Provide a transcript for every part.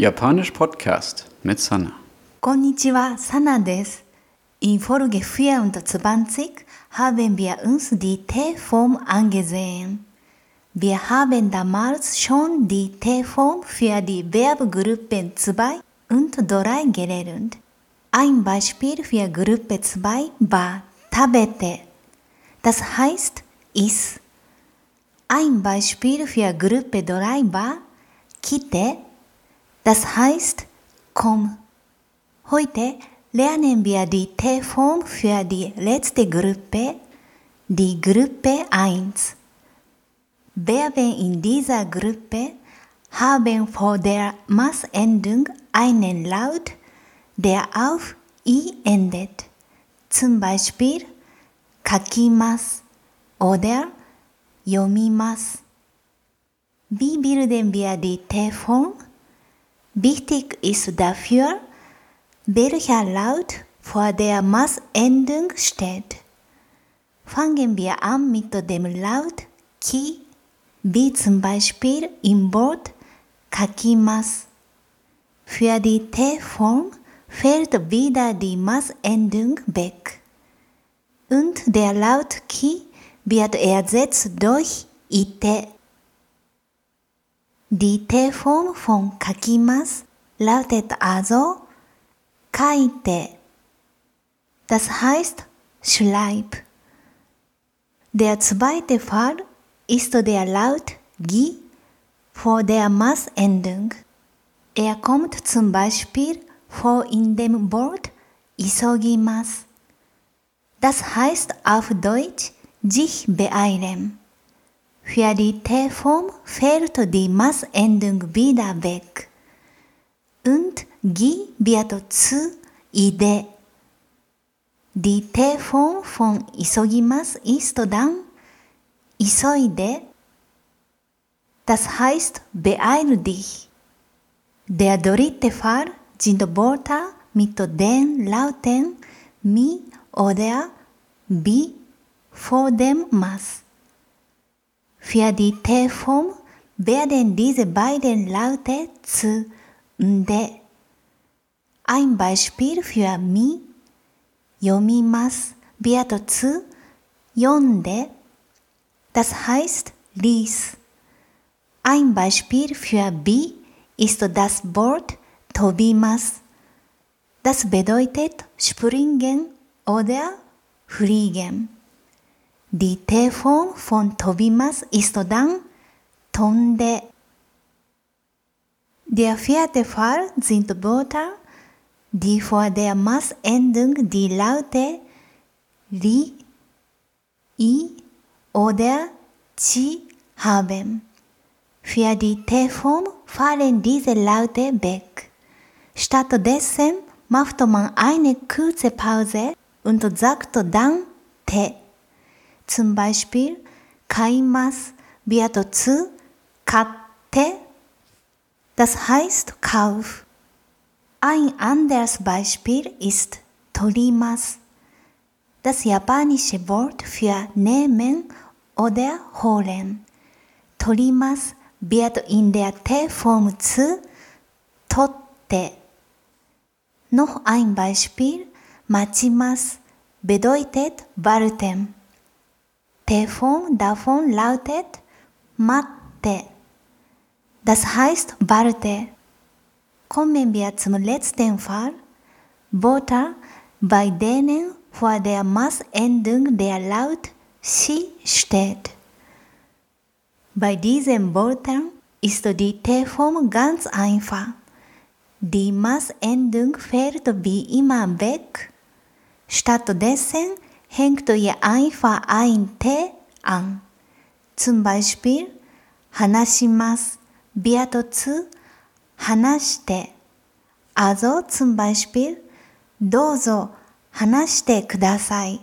Japanisch Podcast mit Sana. Konnichiwa, Sana des. In Folge 24 haben wir uns die T-Form angesehen. Wir haben damals schon die T-Form für die Verbgruppen 2 und 3 gelernt. Ein Beispiel für Gruppe 2 war tabete. Das heißt is. Ein Beispiel für Gruppe 3 war kite das heißt, komm. Heute lernen wir die T-Form für die letzte Gruppe, die Gruppe 1. Verben in dieser Gruppe haben vor der Maßendung einen Laut, der auf i endet. Zum Beispiel kakimas oder yomimas. Wie bilden wir die T-Form? Wichtig ist dafür, welcher Laut vor der Maßendung steht. Fangen wir an mit dem Laut ki, wie zum Beispiel im Wort kakimas. Für die T-Form fällt wieder die Maßendung weg. Und der Laut ki wird ersetzt durch ite. Die T-Form von kakimas lautet also kaite. Das heißt schreib. Der zweite Fall ist der Laut gi vor der Maßendung. Er kommt zum Beispiel vor in dem Wort isogimas. Das heißt auf Deutsch sich beeilen. Für die T-Form fällt die Maßendung wieder weg. Und gi wird zu ide. Die T-Form von isogimas ist dann isoide. Das heißt beeil dich. Der dritte Fall sind Wörter mit den Lauten mi oder bi vor dem Maß. Für die T-Form werden diese beiden Laute zu nde. Ein Beispiel für mi, yomimas, wird zu yonde. Das heißt lies. Ein Beispiel für bi ist das Wort tobimas. Das bedeutet springen oder fliegen. Die T-Form von Tobimas ist dann Tonde. Der vierte Fall sind Wörter, die vor der Maßendung die Laute Li, I oder Chi haben. Für die T-Form fallen diese Laute weg. Stattdessen macht man eine kurze Pause und sagt dann T. Zum Beispiel kaimas wird zu katte, das heißt Kauf. Ein anderes Beispiel ist torimas, das japanische Wort für nehmen oder holen. Torimas wird in der T-Form zu totte. Noch ein Beispiel, machimas bedeutet warten. T-Form davon lautet matte. Das heißt warte. Kommen wir zum letzten Fall. Wörter, bei denen vor der Maßendung der Laut shi steht. Bei diesen Wörtern ist die T-Form ganz einfach. Die Maßendung fällt wie immer weg. Stattdessen hängt ihr einfach ein Te an. Zum Beispiel, Hanashimas wird zu Hanashite. Also zum Beispiel, Dozo Hanashite kudasai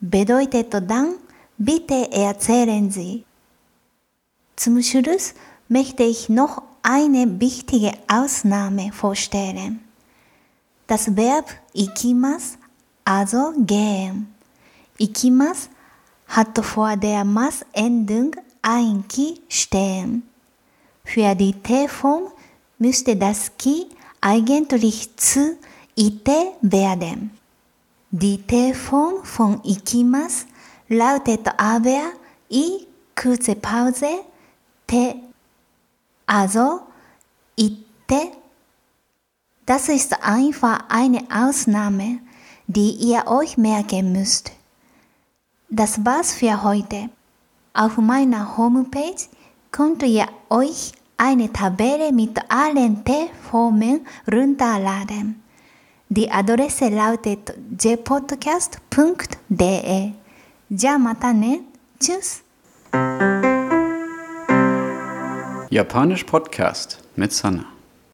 bedeutet dann, bitte erzählen Sie. Zum Schluss möchte ich noch eine wichtige Ausnahme vorstellen. Das Verb ikimas, also gehen. Ikimas hat vor der Maßendung ein Ki stehen. Für die T-Form müsste das Ki eigentlich zu Ite werden. Die T-Form von Ikimas lautet aber I kurze Pause Te. Also Ite. Das ist einfach eine Ausnahme, die ihr euch merken müsst. Das war's für heute. Auf meiner Homepage könnt ihr euch eine Tabelle mit allen T-Formen runterladen. Die Adresse lautet jpodcast.de. Ja, mata ne. Tschüss. Japanisch Podcast mit Sana.